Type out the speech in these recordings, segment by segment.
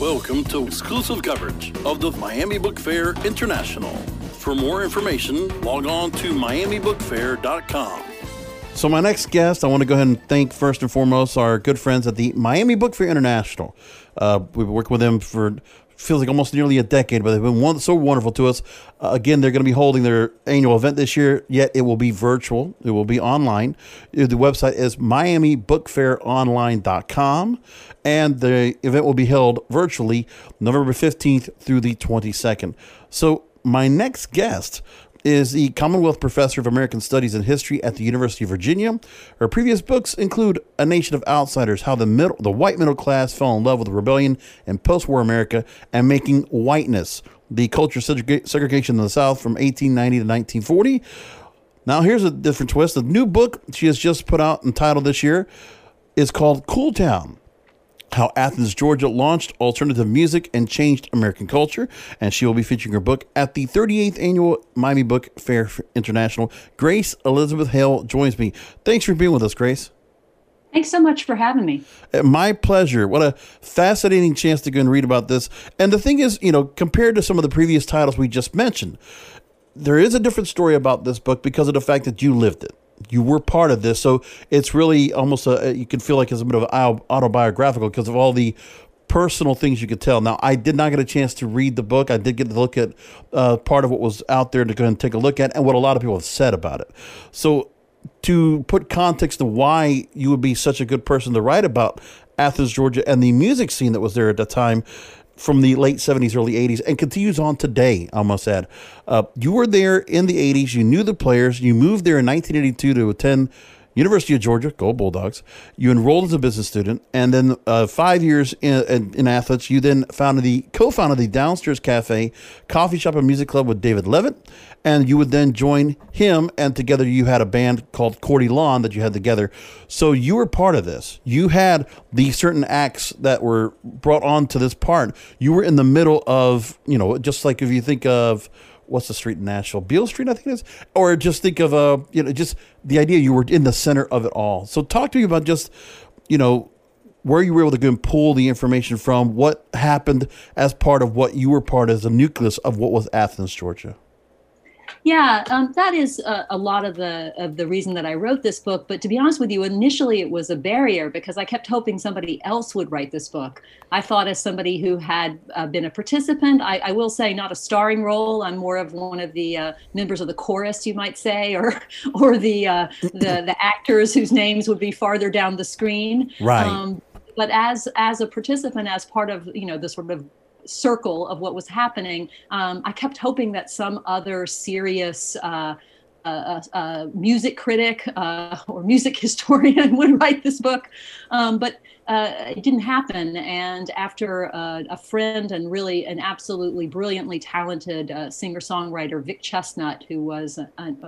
Welcome to exclusive coverage of the Miami Book Fair International. For more information, log on to miamibookfair.com. So, my next guest, I want to go ahead and thank first and foremost our good friends at the Miami Book Fair International. Uh, we've worked with them for feels like almost nearly a decade, but they've been one, so wonderful to us. Uh, again, they're going to be holding their annual event this year, yet it will be virtual. It will be online. Uh, the website is miamibookfaironline.com, and the event will be held virtually November 15th through the 22nd. So, my next guest is the Commonwealth Professor of American Studies and History at the University of Virginia. Her previous books include A Nation of Outsiders, How the Middle, the White Middle Class Fell in Love with Rebellion in Post-War America, and Making Whiteness, the Culture Segregation in the South from 1890 to 1940. Now, here's a different twist. The new book she has just put out entitled this year is called Cool Town how Athens, Georgia launched alternative music and changed American culture. And she will be featuring her book at the 38th annual Miami Book Fair International. Grace Elizabeth Hale joins me. Thanks for being with us, Grace. Thanks so much for having me. Uh, my pleasure. What a fascinating chance to go and read about this. And the thing is, you know, compared to some of the previous titles we just mentioned, there is a different story about this book because of the fact that you lived it you were part of this. So it's really almost a, you can feel like it's a bit of autobiographical because of all the personal things you could tell. Now, I did not get a chance to read the book. I did get to look at uh, part of what was out there to go and take a look at and what a lot of people have said about it. So, to put context to why you would be such a good person to write about Athens, Georgia, and the music scene that was there at the time, from the late 70s, early 80s, and continues on today, I must add. Uh, you were there in the 80s. You knew the players. You moved there in 1982 to attend University of Georgia, go Bulldogs. You enrolled as a business student, and then uh, five years in, in, in, Athens, you then founded the co-founded the Downstairs Cafe, coffee shop and music club with David Levitt, and you would then join him, and together you had a band called Cordy Lawn that you had together. So you were part of this. You had the certain acts that were brought on to this part. You were in the middle of, you know, just like if you think of what's the street in Nashville? Beale Street, I think it is. Or just think of a, uh, you know, just the idea you were in the center of it all. So talk to me about just, you know, where you were able to go and pull the information from, what happened as part of what you were part as a nucleus of what was Athens, Georgia. Yeah, um, that is a, a, lot of the of the reason that I wrote this book. But to be honest with you, initially it was a barrier because I kept hoping somebody else would write this book. I thought, as somebody who had uh, been a participant, I, I, will say not a starring role. I'm more of one of the uh, members of the chorus, you might say, or or the uh, the the actors whose names would be farther down the screen. Right. Um, but as as a participant, as part of you know the sort of circle of what was happening, um, I kept hoping that some other serious uh, uh, uh, music critic uh, or music historian would write this book. Um, but uh, it didn't happen. And after uh, a friend and really an absolutely brilliantly talented singer songwriter, Vic Chesnutt, who was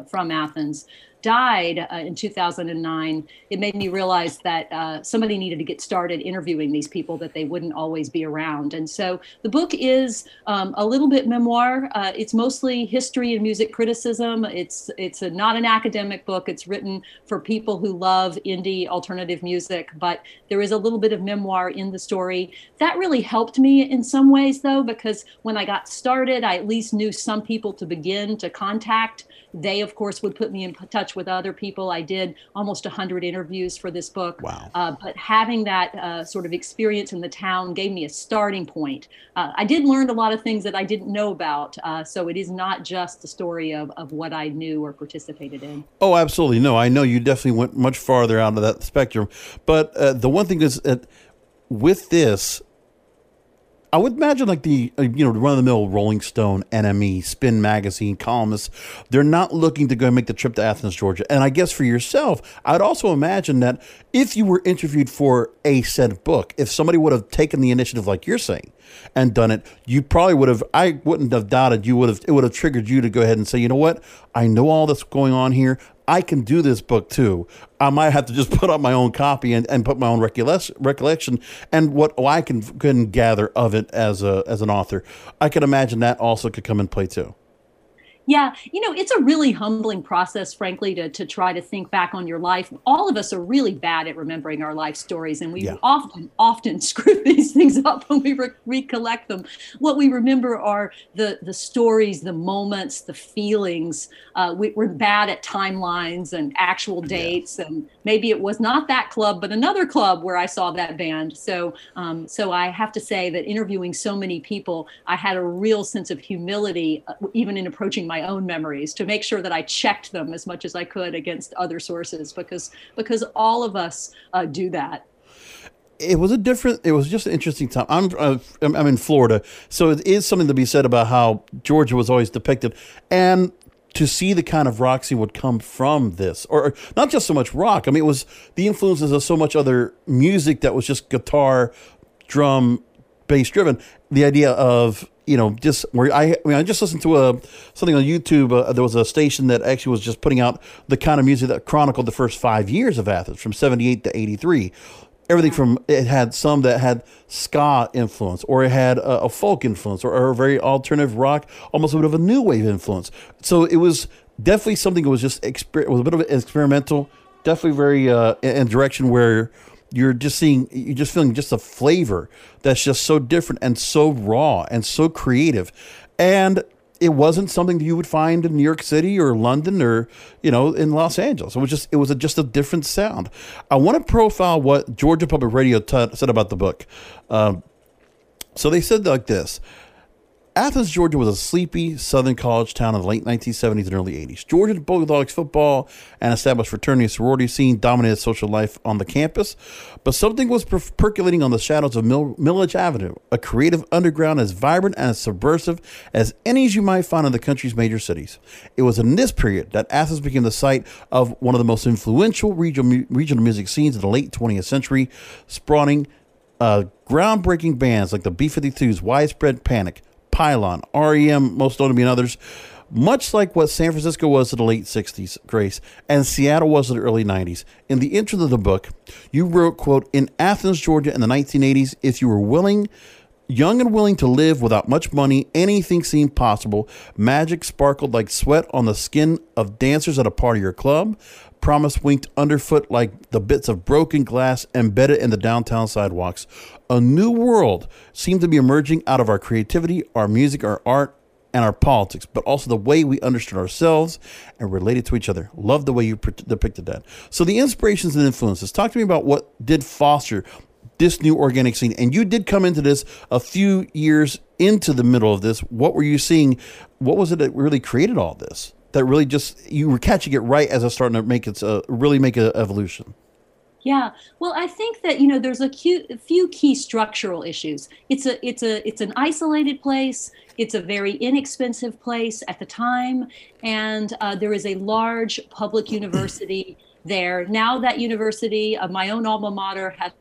from Athens, died uh, in 2009, it made me realize that uh, somebody needed to get started interviewing these people that they wouldn't always be around. And so the book is um, a little bit memoir. Uh, it's mostly history and music criticism. It's it's a, not an academic book. It's written for people who love indie alternative music, but there is a little bit of memoir in the story. That really helped me in some ways, though, because when I got started, I at least knew some people to begin to contact. They, of course, would put me in touch with other people. I did almost 100 interviews for this book. Wow. Uh, but having that uh, sort of experience in the town gave me a starting point. Uh, I did learn a lot of things that I didn't know about. Uh, so it is not just the story of, of what I knew or participated in. Oh, absolutely. No, I know you definitely went much farther out of that spectrum. But uh, the one thing is that with this, I would imagine like the uh, you know run of the mill Rolling Stone, NME, Spin Magazine columnists, they're not looking to go make the trip to Athens, Georgia. And I guess for yourself, I'd also imagine that if you were interviewed for a said book, if somebody would have taken the initiative like you're saying and done it, you probably would have. I wouldn't have doubted you would have. It would have triggered you to go ahead and say, you know what, I know all that's going on here. I can do this book too. I might have to just put up my own copy and, and put my own recollection and what I can, can gather of it as a as an author. I can imagine that also could come in play too. Yeah, you know, it's a really humbling process, frankly, to, to try to think back on your life. All of us are really bad at remembering our life stories, and we yeah. often, often screw these things up when we re- recollect them. What we remember are the the stories, the moments, the feelings. Uh, we, are bad at timelines and actual dates, yeah. and maybe it was not that club, but another club where I saw that band. So, um, so I have to say that interviewing so many people, I had a real sense of humility, uh, even in approaching my my own memories to make sure that I checked them as much as I could against other sources because because all of us uh, do that. It was a different it was just an interesting time. I'm uh, i'm in florida so it is something to be said about how georgia was always depicted and to see the kind of scene would come from this or not just so much rock i mean it was the influences of so much other music that was just guitar drum bass driven. The idea of you know, just where I, I mean, I just listened to a something on YouTube. Uh, there was a station that actually was just putting out the kind of music that chronicled the first five years of Athens, from '78 to '83. Everything from it had some that had ska influence, or it had a, a folk influence, or, or, a very alternative rock, almost a bit of a new wave influence. So it was definitely something that was just exper- was a bit of an experimental, definitely very uh, in, in direction where you're just seeing you're just feeling just a flavor that's just so different and so raw and so creative and it wasn't something that you would find in New York City or London or you know in Los Angeles. It was just it was a, just a different sound. I want to profile what Georgia Public Radio t- said about the book. Um, so they said like this: Athens, Georgia was a sleepy southern college town in the late 1970s and early 80s. Georgia Bulldogs football and established fraternity and sorority scene dominated social life on the campus, but something was per- percolating on the shadows of Mill- Milledge Avenue, a creative underground as vibrant and as subversive as any you might find in the country's major cities. It was in this period that Athens became the site of one of the most influential regional, regional music scenes of the late 20th century, spawning uh, groundbreaking bands like the B 52's Widespread Panic, Pylon, REM, most notably and others, much like what San Francisco was in the late 60s, Grace, and Seattle was in the early 90s. In the intro of the book, you wrote, quote, in Athens, Georgia in the 1980s, if you were willing, young and willing to live without much money, anything seemed possible. Magic sparkled like sweat on the skin of dancers at a party or club. Promise winked underfoot like the bits of broken glass embedded in the downtown sidewalks. A new world seemed to be emerging out of our creativity, our music, our art, and our politics, but also the way we understood ourselves and related to each other. Love the way you depicted that. So, the inspirations and influences. Talk to me about what did foster this new organic scene. And you did come into this a few years into the middle of this. What were you seeing? What was it that really created all this? That really just you were catching it right as it's starting to make its uh, really make an evolution. Yeah, well, I think that you know there's a, few, key structural issues. It's a it's a it's an isolated place. It's a very inexpensive place at the time, and uh, there is a large public university there. Now that university, uh, my own alma mater, has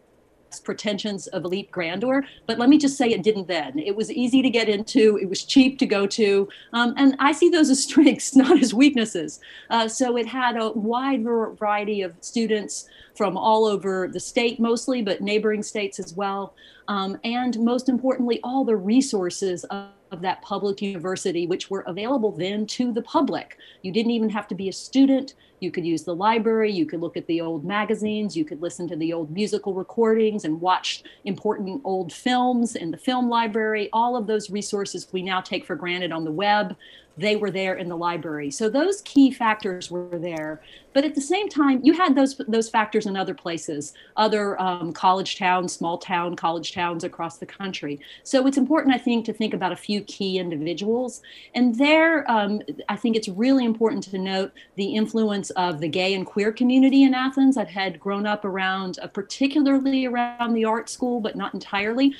pretensions of elite grandeur, but let me just say it didn't then. It was easy to get into, it was cheap to go to, um, and I see those as strengths, not as weaknesses. Uh, so it had a wide variety of students from all over the state mostly, but neighboring states as well. Um, and most importantly, all the resources of, that public university, which were available then to the public. You didn't even have to be a student. You could use the library, you could look at the old magazines, you could listen to the old musical recordings and watch important old films in the film library. All of those resources we now take for granted on the web they were there in the library. So those key factors were there. But at the same time, you had those those factors in other places, other um, college towns, small town college towns across the country. So it's important, I think, to think about a few key individuals. And there, um, I think it's really important to note the influence of the gay and queer community in Athens. I've had grown up around, uh, particularly around the art school, but not entirely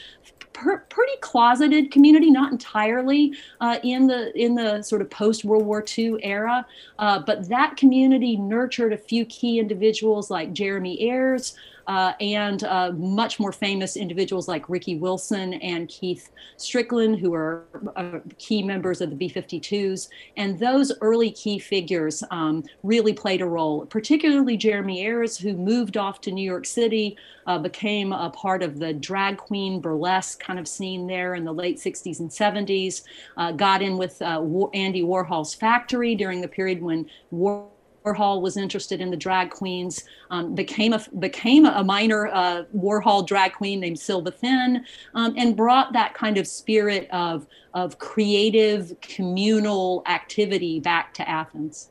per, pretty closeted community, not entirely uh, in the in the sort of post World War II era, uh, but that community nurtured a few key individuals like Jeremy Ayers. uh, and uh, much more famous individuals like Ricky Wilson and Keith Strickland, who are uh, key members of the B 52s. And those early key figures um, really played a role, particularly Jeremy Ayers, who moved off to New York City, uh, became a part of the drag queen burlesque kind of scene there in the late 60s and 70s, uh, got in with uh, Andy Warhol's factory during the period when War Warhol was interested in the drag queens, um, became a became a minor uh, Warhol drag queen named Silva Thin, um, and brought that kind of spirit of of creative communal activity back to Athens.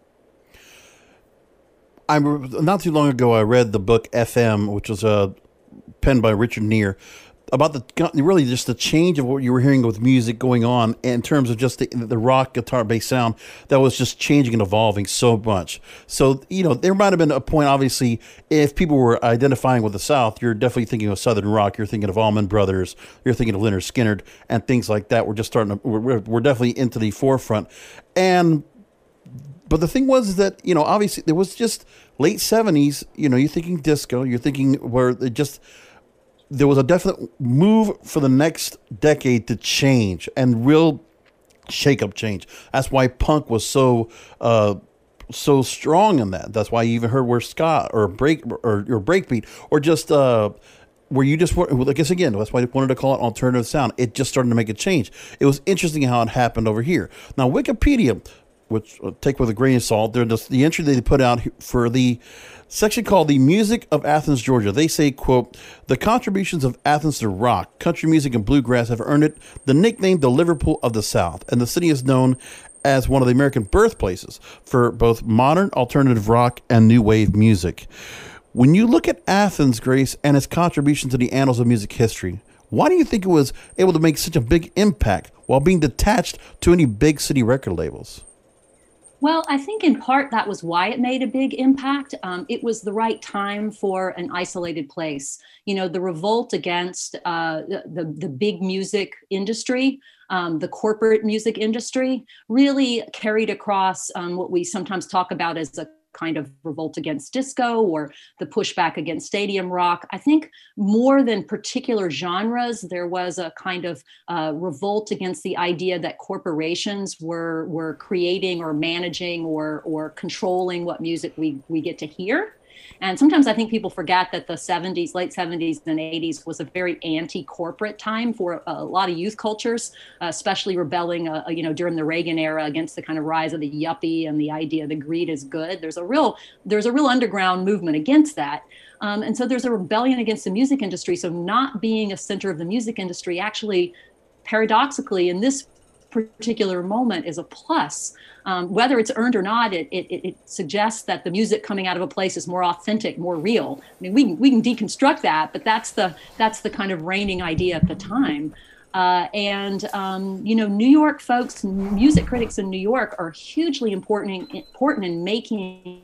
I'm not too long ago I read the book FM, which was uh, penned by Richard Neer, about the really just the change of what you were hearing with music going on in terms of just the, the rock guitar based sound that was just changing and evolving so much. So you know there might have been a point. Obviously, if people were identifying with the South, you're definitely thinking of Southern rock. You're thinking of Allman Brothers. You're thinking of Lynyrd Skynyrd and things like that. We're just starting to we're, we're definitely into the forefront and. But the thing was that you know obviously there was just late seventies. You know you're thinking disco. You're thinking where it just there was a definite move for the next decade to change and real shake up change. That's why punk was so uh, so strong in that. That's why you even heard where Scott or break or, or breakbeat or just uh, where you just were. I guess again that's why I wanted to call it alternative sound. It just started to make a change. It was interesting how it happened over here. Now Wikipedia, which uh, take with a grain of salt, they're just the entry they put out for the section called The Music of Athens, Georgia. They say, quote, the contributions of Athens to rock, country music, and bluegrass have earned it the nickname the Liverpool of the South, and the city is known as one of the American birthplaces for both modern alternative rock and new wave music. When you look at Athens, Grace, and its contribution to the annals of music history, why do you think it was able to make such a big impact while being detached to any big city record labels? Well, I think in part that was why it made a big impact. Um, it was the right time for an isolated place. You know, the revolt against uh, the, the big music industry, um, the corporate music industry, really carried across um, what we sometimes talk about as a kind of revolt against disco or the pushback against stadium rock. I think more than particular genres, there was a kind of uh, revolt against the idea that corporations were were creating or managing or or controlling what music we we get to hear. And sometimes I think people forget that the 70s, late 70s and 80s was a very anti-corporate time for a, lot of youth cultures, uh, especially rebelling, uh, you know, during the Reagan era against the kind of rise of the yuppie and the idea that greed is good. There's a real there's a real underground movement against that. Um, and so there's a rebellion against the music industry. So not being a center of the music industry actually paradoxically in this particular moment is a plus. Um, whether it's earned or not, it, it, it, suggests that the music coming out of a place is more authentic, more real. I mean, we, we can deconstruct that, but that's the that's the kind of reigning idea at the time. Uh, and um, you know, New York folks, music critics in New York are hugely important important in making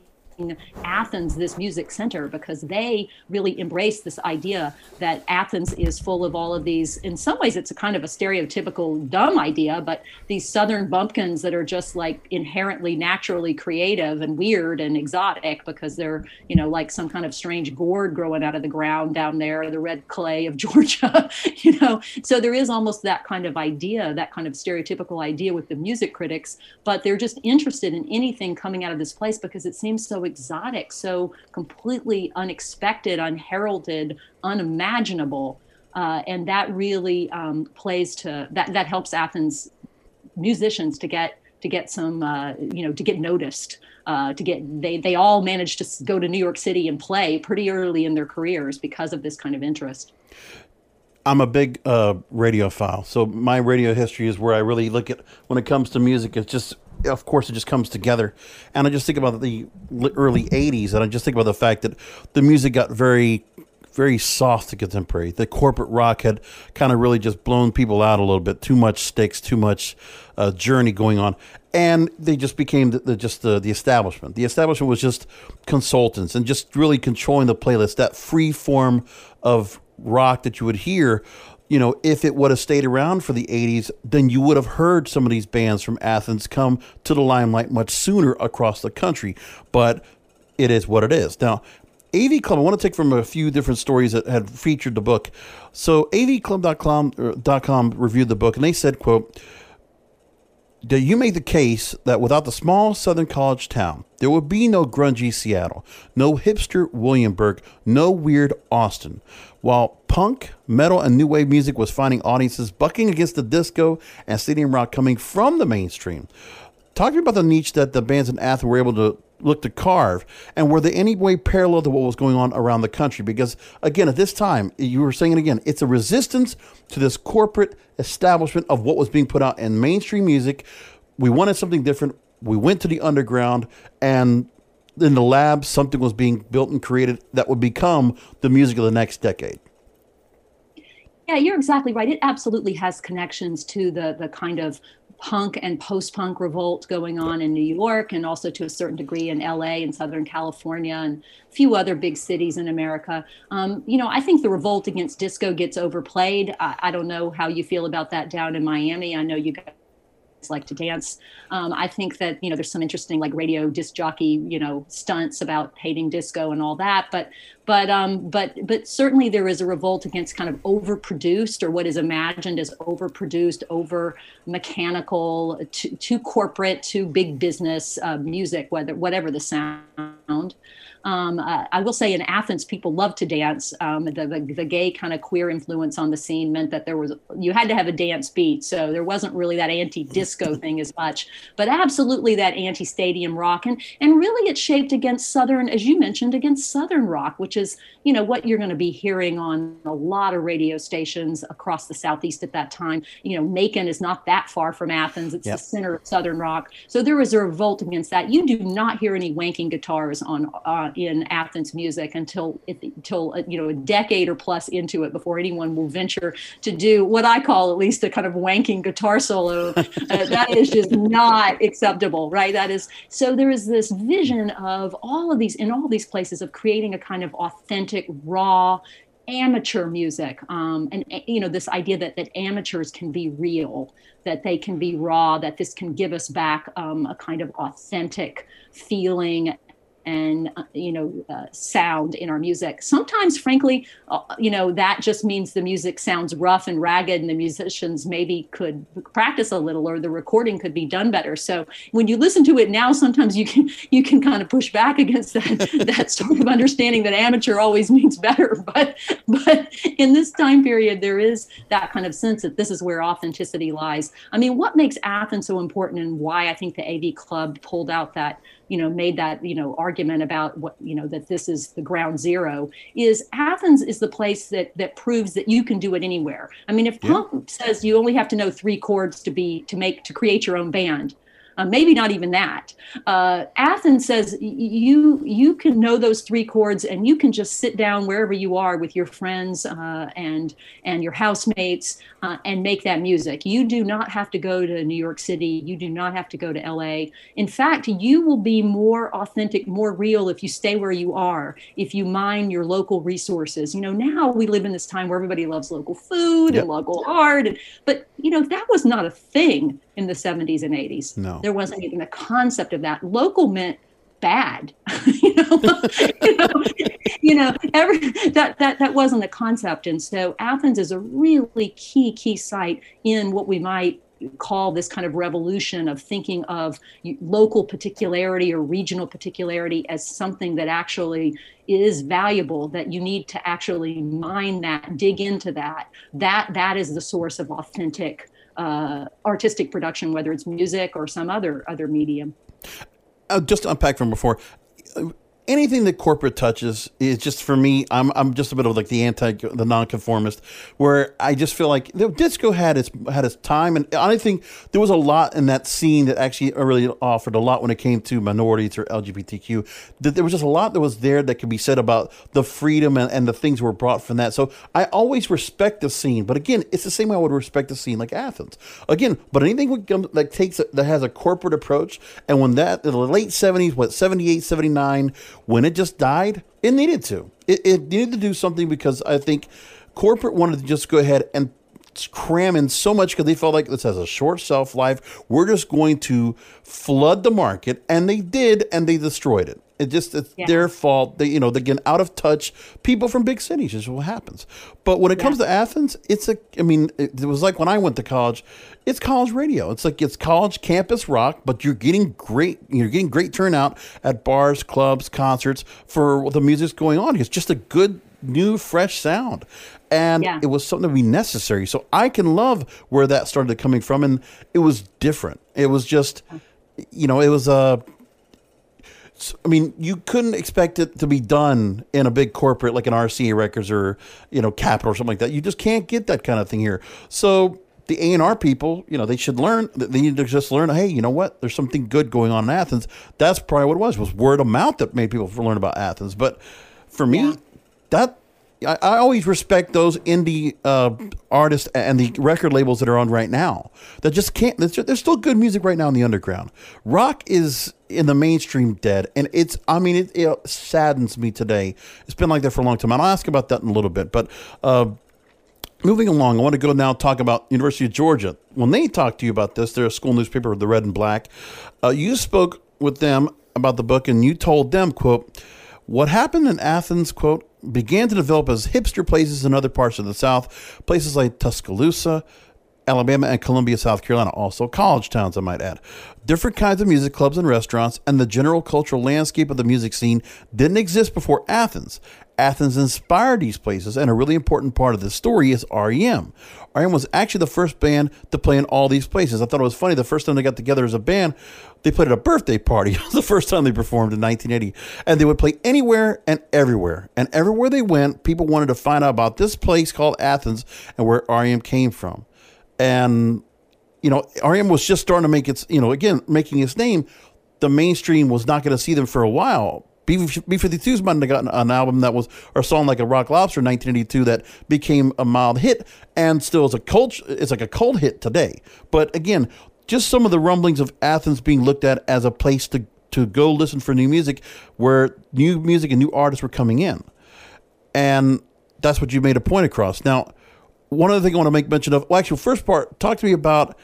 Athens this music center because they really embrace this idea that Athens is full of all of these. In some ways, it's a kind of a stereotypical dumb idea, but these southern bumpkins that are just like inherently naturally creative and weird and exotic because they're, you know, like some kind of strange gourd growing out of the ground down there, the red clay of Georgia, you know. So there is almost that kind of idea, that kind of stereotypical idea with the music critics, but they're just interested in anything coming out of this place because it seems so exotic, so completely unexpected, unheralded, unimaginable. Uh, and that really um, plays to that. That helps Athens musicians to get to get some, uh, you know, to get noticed. Uh, to get they they all managed to go to New York City and play pretty early in their careers because of this kind of interest. I'm a big uh, radiophile, so my radio history is where I really look at when it comes to music. It's just of course, it just comes together. And I just think about the early 80s, and I just think about the fact that the music got very, very soft to contemporary. The corporate rock had kind of really just blown people out a little bit. Too much Styx, too much uh, journey going on. And they just became the, the, just the, the establishment. The establishment was just consultants and just really controlling the playlist. That free form of rock that you would hear you know, if it would have stayed around for the 80s, then you would have heard some of these bands from Athens come to the limelight much sooner across the country. But it is what it is. Now, AV Club, I want to take from a few different stories that had featured the book. So avclub.com er, .com reviewed the book, and they said, quote, do you make the case that without the small southern college town, there would be no grungy Seattle, no hipster Williamsburg, no weird Austin. While punk, metal, and new wave music was finding audiences bucking against the disco and stadium rock coming from the mainstream. Talk to me about the niche that the bands in Athens were able to look to carve, and were they any way parallel to what was going on around the country? Because again, at this time, you were saying it again, it's a resistance to this corporate establishment of what was being put out in mainstream music. We wanted something different. We went to the underground, and in the lab, something was being built and created that would become the music of the next decade. Yeah, you're exactly right. It absolutely has connections to the the kind of punk and post-punk revolt going on in New York and also to a certain degree in LA and Southern California and a few other big cities in America. Um, you know, I think the revolt against disco gets overplayed. I, I don't know how you feel about that down in Miami. I know you like to dance. Um, I think that you know there's some interesting like radio disc jockey you know stunts about hating disco and all that, but but um, but but certainly there is a revolt against kind of overproduced or what is imagined as overproduced, over mechanical, too, too corporate, too big business uh, music, whether whatever the sound. Um, uh, I will say in Athens, people love to dance. Um, the, the, the, gay kind of queer influence on the scene meant that there was, you had to have a dance beat. So there wasn't really that anti disco thing as much, but absolutely that anti stadium rock. And, and really it shaped against Southern, as you mentioned, against Southern rock, which is, you know, what you're going to be hearing on a lot of radio stations across the Southeast at that time. You know, Macon is not that far from Athens. It's yep. the center of Southern rock. So there was a revolt against that. You do not hear any wanking guitars on, uh, in Athens music until until uh, you know a decade or plus into it before anyone will venture to do what I call at least a kind of wanking guitar solo. uh, that is just not acceptable, right? That is so. There is this vision of all of these in all these places of creating a kind of authentic, raw, amateur music um, and you know this idea that that amateurs can be real that they can be raw that this can give us back um, a kind of authentic feeling and uh, you know uh, sound in our music. Sometimes frankly uh, you know that just means the music sounds rough and ragged and the musicians maybe could practice a little or the recording could be done better. So when you listen to it now sometimes you can you can kind of push back against that that sort of understanding that amateur always means better. But but in this time period there is that kind of sense that this is where authenticity lies. I mean what makes athens so important and why i think the av club pulled out that you know made that you know argument about what you know that this is the ground zero is athens is the place that that proves that you can do it anywhere i mean if yeah. punk says you only have to know three chords to be to make to create your own band uh, maybe not even that. Uh, Athens says you you can know those three chords and you can just sit down wherever you are with your friends uh, and and your housemates uh, and make that music. You do not have to go to New York City. You do not have to go to L.A. In fact, you will be more authentic, more real if you stay where you are. If you mine your local resources. You know, now we live in this time where everybody loves local food yep. and local art, and, but you know that was not a thing in the 70s and 80s. No. There wasn't even a concept of that. Local meant bad. you know, you know, you know every, that, that, that wasn't a concept. And so Athens is a really key, key site in what we might call this kind of revolution of thinking of local particularity or regional particularity as something that actually is valuable that you need to actually mine that dig into that that that is the source of authentic uh, artistic production, whether it's music or some other other medium. Uh, just unpack from before, anything that corporate touches is just for me. I'm I'm just a bit of like the anti the nonconformist, where I just feel like the disco had its had its time, and I think there was a lot in that scene that actually really offered a lot when it came to minorities or LGBTQ. That there was just a lot that was there that could be said about the freedom and, and the things were brought from that. So I always respect the scene, but again, it's the same way I would respect the scene like Athens. Again, but anything that takes that has a corporate approach, and when that in the late '70s, what 78, 79 when it just died, it needed to. It, it needed to do something because I think corporate wanted to just go ahead and cram in so much because they felt like this has a short shelf life. We're just going to flood the market, and they did, and they destroyed it. It just it's yeah. their fault. They you know they get out of touch. People from big cities is what happens. But when it yeah. comes to Athens, it's a. I mean, it, it was like when I went to college. It's college radio. It's like it's college campus rock, but you're getting great. You're getting great turnout at bars, clubs, concerts for the music's going on. It's just a good new, fresh sound. And yeah. it was something to be necessary. So I can love where that started coming from. And it was different. It was just, you know, it was a. I mean, you couldn't expect it to be done in a big corporate like an RCA Records or you know Capitol or something like that. You just can't get that kind of thing here. So the A and R people, you know, they should learn. They need to just learn. Hey, you know what? There's something good going on in Athens. That's probably what it was. Was word of mouth that made people learn about Athens. But for me, yeah. that I, I, always respect those indie uh, artists and the record labels that are on right now that just can't. There's still good music right now in the underground. Rock is in the mainstream dead, and it's. I mean, it, it saddens me today. It's been like that for a long time. I'll ask about that in a little bit, but. Uh, moving along, I want to go now talk about University of Georgia. When they talked to you about this, they're a school newspaper, the Red and Black. Uh, you spoke with them about the book, and you told them, "quote What happened in Athens, quote, began to develop as hipster places in other parts of the South, places like Tuscaloosa, Alabama, and Columbia, South Carolina, also college towns, I might add. Different kinds of music clubs and restaurants, and the general cultural landscape of the music scene didn't exist before Athens. Athens inspired these places, and a really important part of the story is REM. REM was actually the first band to play in all these places. I thought it was funny. The first time they got together as a band, they played at a birthday party. the first time they performed in 1980. And they would play anywhere and everywhere. And everywhere they went, people wanted to find out about this place called Athens and where REM came from. And, you know, REM was just starting to make its, you know, again, making its name. The mainstream was not going to see them for a while B-52's might have gotten an album that was, or a song like a Rock Lobster in 1982 that became a mild hit and still is a cult, it's like a cult hit today. But again, just some of the rumblings of Athens being looked at as a place to, to go listen for new music where new music and new artists were coming in. And that's what you made a point across. Now, one other thing I want to make mention of, well, actually, first part, talk to me about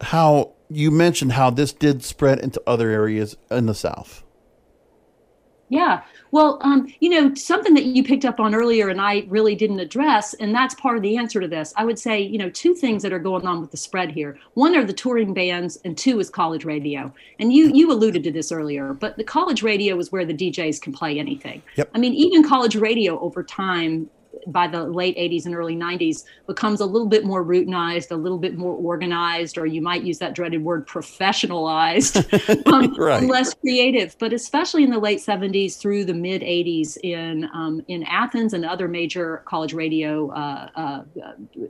how you mentioned how this did spread into other areas in the South. Yeah. Well, um, you know, something that you picked up on earlier and I really didn't address, and that's part of the answer to this. I would say, you know, two things that are going on with the spread here. One are the touring bands, and two is college radio. And you you alluded to this earlier, but the college radio is where the DJs can play anything. Yep. I mean, even college radio over time by the late 80s and early 90s becomes a little bit more routinized, a little bit more organized, or you might use that dreaded word professionalized, um, right. less creative. But especially in the late 70s through the mid 80s in um, in Athens and other major college radio uh, uh,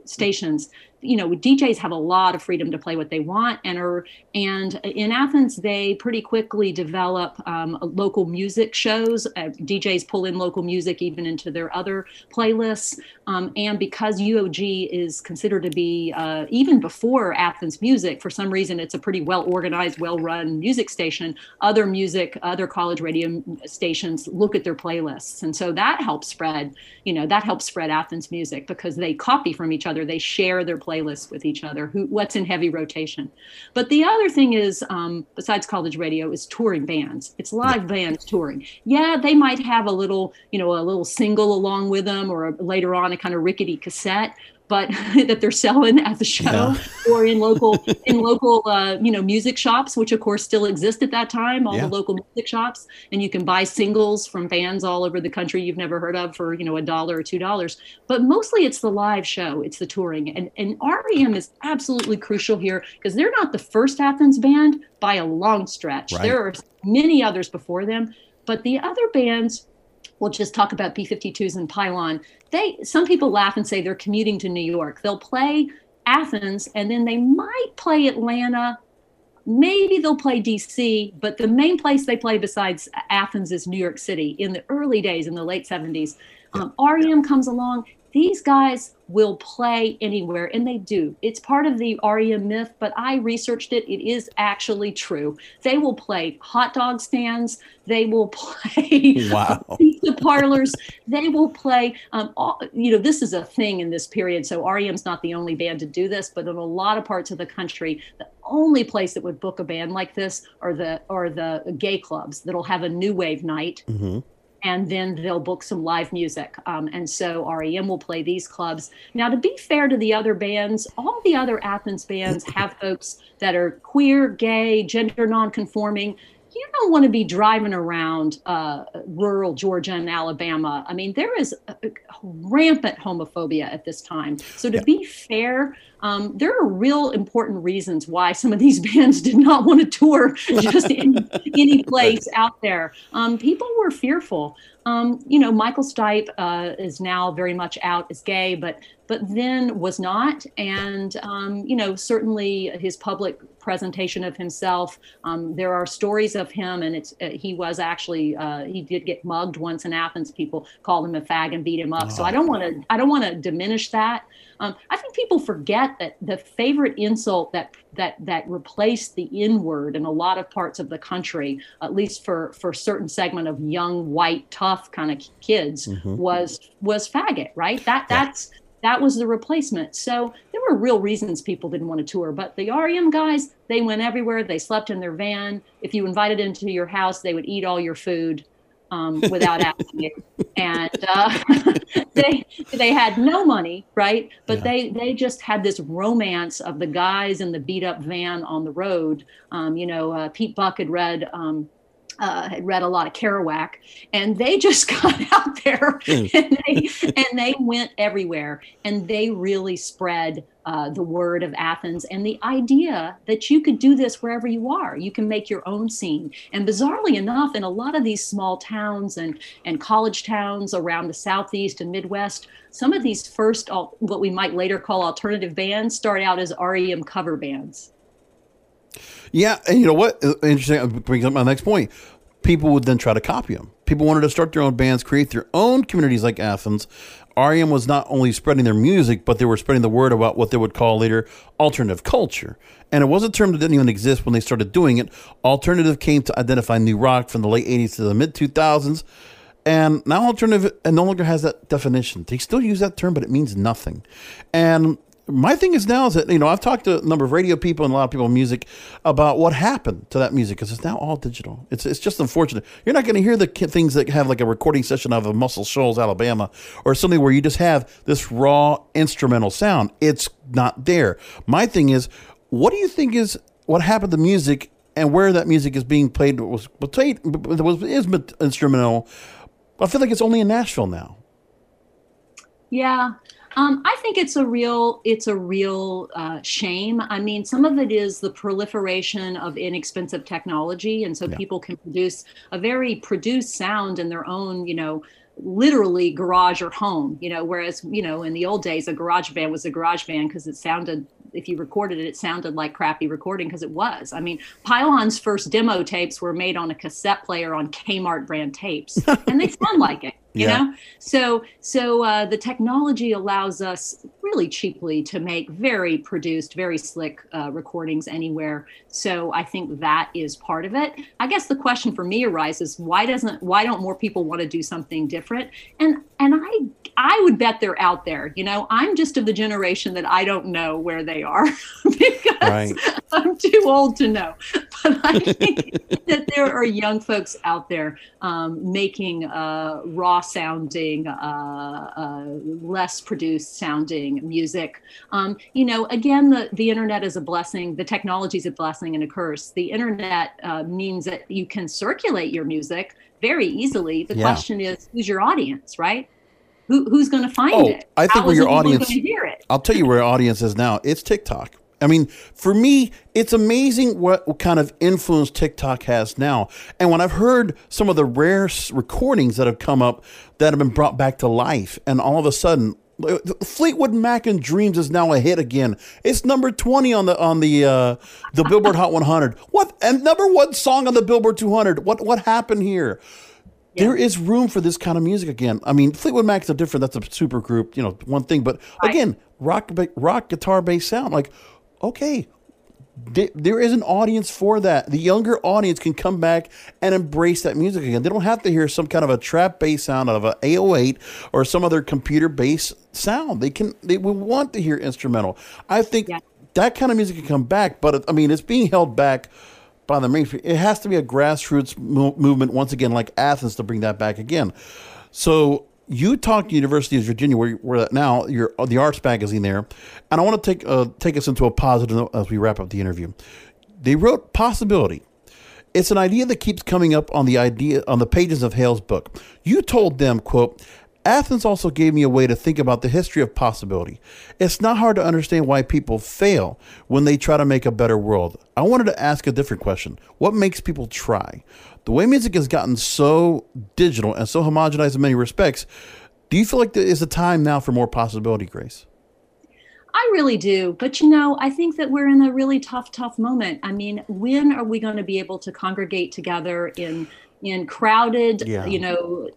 stations, you know DJs have a lot of freedom to play what they want and are and in Athens they pretty quickly develop um, local music shows. Uh, DJs pull in local music even into their other playlists. Um, and because UOG is considered to be uh, even before Athens music for some reason it's a pretty well organized well run music station. Other music other college radio stations look at their playlists. And so that helps spread you know that helps spread Athens music because they copy from each other. They share their playlists playlists with each other, who what's in heavy rotation. But the other thing is, um, besides college radio, is touring bands. It's live bands touring. Yeah, they might have a little, you know, a little single along with them, or a, later on a kind of rickety cassette but that they're selling at the show yeah. or in local in local uh, you know music shops which of course still exist at that time all yeah. the local music shops and you can buy singles from bands all over the country you've never heard of for you know a dollar or two dollars but mostly it's the live show it's the touring and and rem is absolutely crucial here because they're not the first athens band by a long stretch right. there are many others before them but the other bands we'll just talk about B-52s and Pylon. They some people laugh and say they're commuting to New York. They'll play Athens and then they might play Atlanta. Maybe they'll play DC, but the main place they play besides Athens is New York City in the early days in the late 70s. Um, REM comes along these guys will play anywhere and they do. It's part of the REM myth but i researched it. It is actually true. They will play hot dog stands. They will play wow. pizza parlors. They will play um, all, you know this is a thing in this period so rem's not the only band to do this but in a lot of parts of the country the only place that would book a band like this are the are the gay clubs that'll have a new wave night. Mm-hmm. And then they'll book some live music. Um, and so REM will play these clubs. Now, to be fair to the other bands, all the other Athens bands have folks that are queer, gay, gender nonconforming. You don't want to be driving around uh, rural Georgia and Alabama. I mean, there is rampant homophobia at this time. So, to Yeah. be fair, um, there are real important reasons why some of these bands did not want to tour just in any place out there. Um, people were fearful. Um, you know, Michael Stipe uh, is now very much out as gay, but but then was not, and um, you know, certainly his public presentation of himself. Um, there are stories of him, and it's uh, he was actually uh, he did get mugged once in Athens. People called him a fag and beat him up. So I don't want to I don't want to diminish that. Um, I think people forget that the favorite insult that that that replaced the N word in a lot of parts of the country, at least for for a certain segment of young, white, tough kind of kids, was was faggot. Right? That Yeah. that's that was the replacement. So there were real reasons people didn't want to tour. But the REM guys, they went everywhere. They slept in their van. If you invited them to your house, they would eat all your food um, without asking you. And uh, they they had no money, right? But Yeah. they they just had this romance of the guys in the beat up van on the road. Um, you know, uh, Pete Buck had read. Um, uh, had read a lot of Kerouac, and they just got out there Mm. and they and they went everywhere, and they really spread uh, the word of Athens and the idea that you could do this wherever you are. You can make your own scene. And bizarrely enough, in a lot of these small towns and and college towns around the southeast and Midwest, some of these first what we might later call alternative bands start out as REM cover bands. Yeah, and you know what? Uh, Interesting. uh, Brings up my next point. People would then try to copy them. People wanted to start their own bands, create their own communities like Athens. REM was not only spreading their music, but they were spreading the word about what they would call later alternative culture. And it was a term that didn't even exist when they started doing it. Alternative came to identify new rock from the late 80s to the mid 2000s. And now alternative no longer has that definition. They still use that term, but it means nothing. And my thing is now is that you know I've talked to a number of radio people and a lot of people in music about what happened to that music because it's now all digital. It's it's just unfortunate. You're not going to hear the things that have like a recording session of a Muscle Shoals, Alabama, or something where you just have this raw instrumental sound. It's not there. My thing is, what do you think is what happened to music and where that music is being played was was played was is instrumental. I feel like it's only in Nashville now. Yeah. Um, I think it's a real it's a real uh, shame. I mean, some of it is the proliferation of inexpensive technology, and so Yeah. people can produce a very produced sound in their own, you know, literally garage or home. You know, whereas you know in the old days, a garage band was a garage band because it sounded. If you recorded it, it sounded like crappy recording because it was. I mean, Pylon's first demo tapes were made on a cassette player on Kmart brand tapes, and they sound like it. You Yeah. know, so so uh, the technology allows us really cheaply to make very produced, very slick uh, recordings anywhere. So I think that is part of it. I guess the question for me arises: Why doesn't why don't more people want to do something different? And and I I would bet they're out there. You know, I'm just of the generation that I don't know where they are Right. I'm too old to know. But I think that there are young folks out there um, making uh, raw sounding, uh, uh, less produced sounding music. Um, you know, again, the, the internet is a blessing. The technology is a blessing and a curse. The internet uh, means that you can circulate your music very easily. The Yeah. question is, who's your audience, right? Who, who's going to find Oh, it? I think How where your audience- hear it? I'll tell you where our audience is now. It's TikTok. I mean, for me, it's amazing what, kind of influence TikTok has now. And when I've heard some of the rare recordings that have come up that have been brought back to life, and all of a sudden, uh, Fleetwood Mac and Dreams is now a hit again. It's number twenty on the on the uh, the Billboard Hot 100. What and number one song on the Billboard 200. What what happened here? yeah. there is room for this kind of music again. I mean, Fleetwood Mac is a different. That's a super group, you know, one thing. But again, rock, rock, guitar based sound. Like, okay, there is an audience for that. The younger audience can come back and embrace that music again. They don't have to hear some kind of a trap bass sound out of a 808 or some other computer based sound. They can. They will want to hear instrumental. I think yeah. that kind of music can come back, but I mean, it's being held back by the mainstream. It has to be a grassroots mo- movement once again, like Athens, to bring that back again. So you talked to University of Virginia, where we're at now. You're the Arts magazine there, and I want to take uh, take us into a positive as we wrap up the interview. They wrote possibility. It's an idea that keeps coming up on the idea on the pages of Hale's book. You told them, "quote Athens also gave me a way to think about the history of possibility. It's not hard to understand why people fail when they try to make a better world. I wanted to ask a different question. What makes people try? The way music has gotten so digital and so homogenized in many respects, do you feel like there is a time now for more possibility, Grace? I really do. But you know, I think that we're in a really tough, tough moment. I mean, when are we going to be able to congregate together in in crowded, yeah. you know,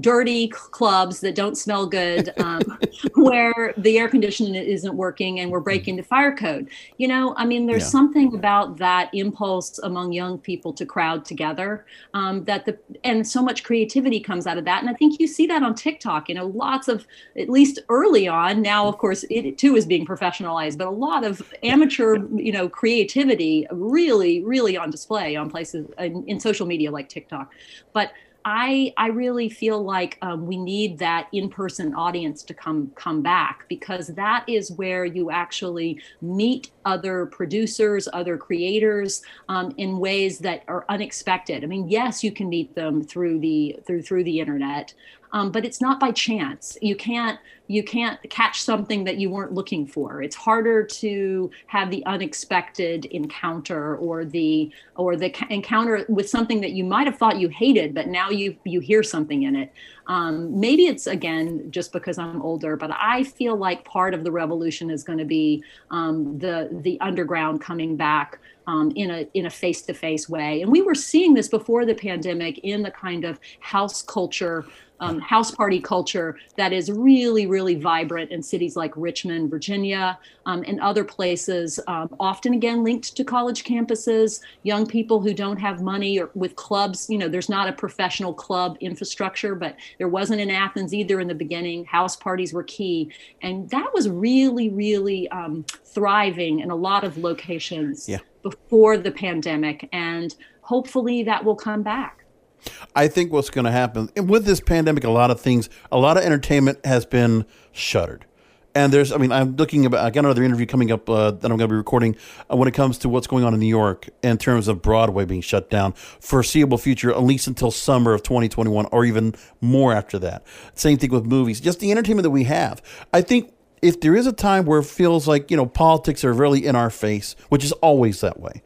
dirty clubs that don't smell good, um, where the air conditioning isn't working and we're breaking the fire code. You know, I mean, there's yeah. something about that impulse among young people to crowd together um, that the and so much creativity comes out of that. And I think you see that on TikTok. You know, lots of at least early on. Now, of course, it too is being professionalized, but a lot of amateur, you know, creativity really, really on display on places in, in social media like TikTok. TikTok. But I I really feel like um, we need that in-person audience to come come back because that is where you actually meet other producers, other creators um, in ways that are unexpected. I mean, yes, you can meet them through the through through the internet, um, but it's not by chance. You can't you can't catch something that you weren't looking for. It's harder to have the unexpected encounter or the or the encounter with something that you might have thought you hated, but now you you hear something in it. Um, maybe it's again just because I'm older, but I feel like part of the revolution is going to be um, the the underground coming back um, in a in a face to face way. And we were seeing this before the pandemic in the kind of house culture um, house party culture that is really, really vibrant in cities like Richmond, Virginia, um, and other places, um, often again linked to college campuses, young people who don't have money or with clubs. You know, there's not a professional club infrastructure, but there wasn't in Athens either in the beginning. House parties were key. And that was really, really um, thriving in a lot of locations yeah. Before the pandemic. And hopefully that will come back. I think what's going to happen with this pandemic, a lot of things, a lot of entertainment has been shuttered. And there's, I mean, I'm looking about, I got another interview coming up uh, that I'm going to be recording uh, when it comes to what's going on in New York in terms of Broadway being shut down, foreseeable future, at least until summer of 2021 or even more after that. Same thing with movies, just the entertainment that we have. I think if there is a time where it feels like, you know, politics are really in our face, which is always that way,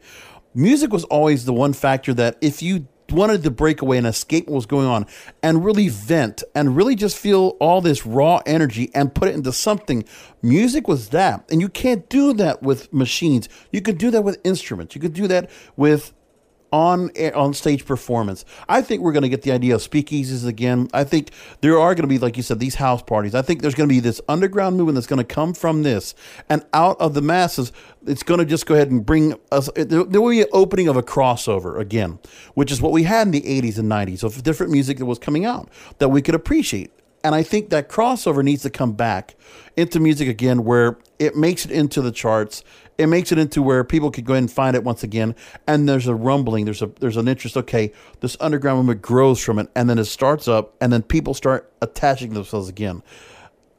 music was always the one factor that if you wanted to break away and escape what was going on and really vent and really just feel all this raw energy and put it into something. Music was that. And you can't do that with machines. You could do that with instruments. You could do that with on on stage performance. I think we're going to get the idea of speakeasies again. I think there are going to be, like you said, these house parties. I think there's going to be this underground movement that's going to come from this and out of the masses. It's going to just go ahead and bring us. There will be an opening of a crossover again, which is what we had in the 80s and 90s of different music that was coming out that we could appreciate. And I think that crossover needs to come back into music again, where it makes it into the charts it makes it into where people could go ahead and find it once again. And there's a rumbling, there's a there's an interest. Okay, this underground movement grows from it, and then it starts up, and then people start attaching themselves again.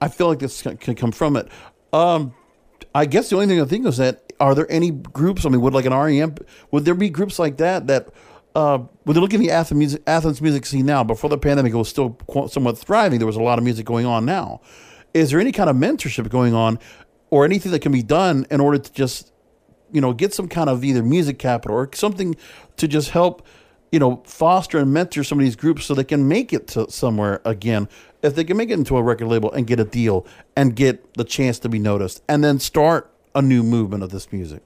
I feel like this can come from it. Um, I guess the only thing I think is that are there any groups? I mean, would like an REM? Would there be groups like that that? Uh, when they look at the Athens music, Athens music scene now, before the pandemic, it was still somewhat thriving. There was a lot of music going on now. Is there any kind of mentorship going on or anything that can be done in order to just you know get some kind of either music capital or something to just help you know foster and mentor some of these groups so they can make it to somewhere again. If they can make it into a record label and get a deal and get the chance to be noticed and then start a new movement of this music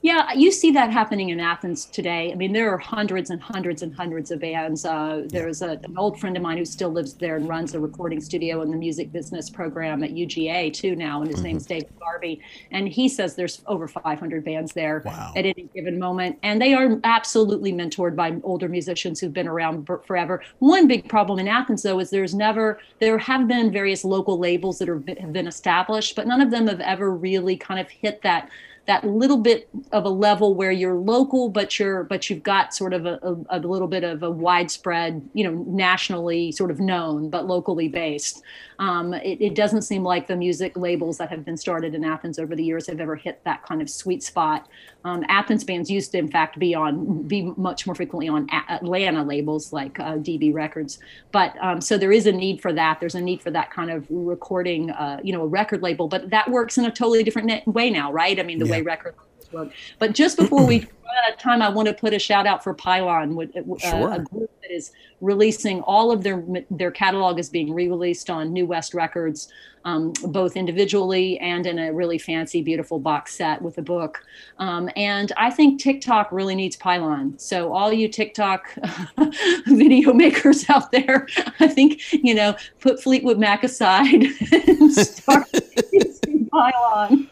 Yeah, you see that happening in Athens today. I mean, there are hundreds and hundreds and hundreds of bands. Uh, there's a, an old friend of mine who still lives there and runs a recording studio in the music business program at UGA too now, and his mm-hmm. name's David Barbe. And he says there's over 500 bands there wow. at any given moment, and they are absolutely mentored by older musicians who've been around forever. One big problem in Athens, though, is there's never there have been various local labels that have been established, but none of them have ever really kind of hit that that little bit of a level where you're local, but you're but you've got sort of a, a, a, little bit of a widespread, you know, nationally sort of known but locally based. Um, it, it, doesn't seem like the music labels that have been started in Athens over the years have ever hit that kind of sweet spot. Um, Athens bands used to, in fact, be on be much more frequently on Atlanta labels like uh, DB Records. But um, so there is a need for that. There's a need for that kind of recording, uh, you know, a record label. But that works in a totally different way now, right? I mean, the yeah. way record work. But just before we run out of time, I want to put a shout out for Pylon, uh, sure. a group that is releasing all of their their catalog is being re-released on New West Records, um, both individually and in a really fancy, beautiful box set with a book. Um, and I think TikTok really needs Pylon. So all you TikTok video makers out there, I think you know put Fleetwood Mac aside and start using Pylon.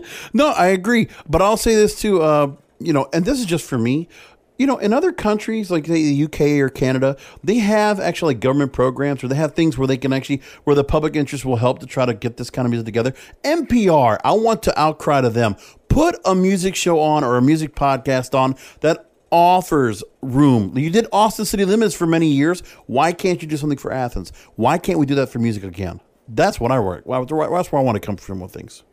no, I agree, but I'll say this too. Uh, you know, and this is just for me you know, in other countries like the UK or Canada, they have actually government programs or they have things where they can actually where the public interest will help to try to get this kind of music together. NPR, I want to outcry to them. Put a music show on or a music podcast on that offers room. You did Austin City Limits for many years. Why can't you do something for Athens? Why can't we do that for music again? That's what I work. That's where I want to come from with things.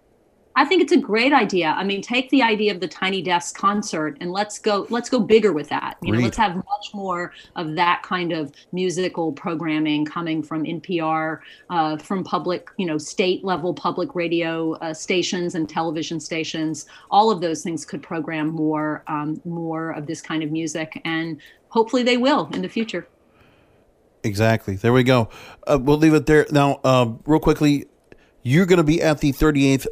I think it's a great idea. I mean, take the idea of the Tiny Desk concert and let's go let's go bigger with that. You know, let's have much more of that kind of musical programming coming from NPR, uh, from public, you know, state level public radio uh, stations and television stations. All of those things could program more um, more of this kind of music, and hopefully they will in the future. Exactly. There we go. Uh, we'll leave it there now. Uh, real quickly, you're going to be at the 38th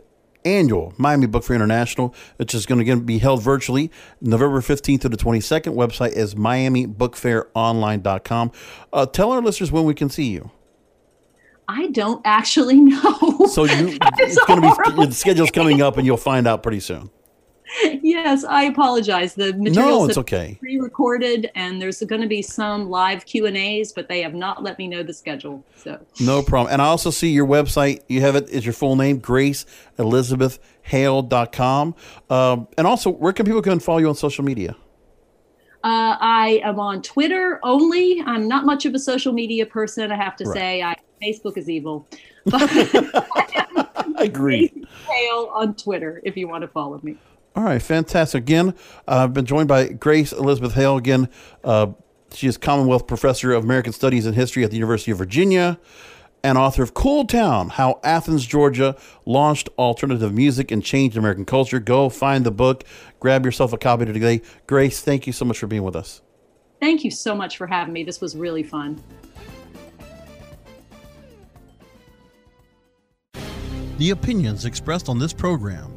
annual Miami Book Fair International, which is going to be held virtually November 15th to the 22nd. Website is miamibookfaironline.com. Uh, tell our listeners when we can see you. I don't actually know. So you, it's going to be the schedule's coming up, and you'll find out pretty soon yes, I apologize. The materials no, it's okay. pre-recorded, and there's going to be some live Q and A's, but they have not let me know the schedule. So no problem. And I also see your website. You have it. Is your full name Grace Elizabeth Hale.com. Um, and also, where can people go and follow you on social media? Uh, I am on Twitter only. I'm not much of a social media person. I have to right. say, I, Facebook is evil. But I agree. Hale on Twitter if you want to follow me. All right, fantastic. Again, uh, I've been joined by Grace Elizabeth Hale. Again, uh, she is Commonwealth Professor of American Studies and History at the University of Virginia and author of Cool Town How Athens, Georgia Launched Alternative Music and Changed American Culture. Go find the book, grab yourself a copy today. Grace, thank you so much for being with us. Thank you so much for having me. This was really fun. The opinions expressed on this program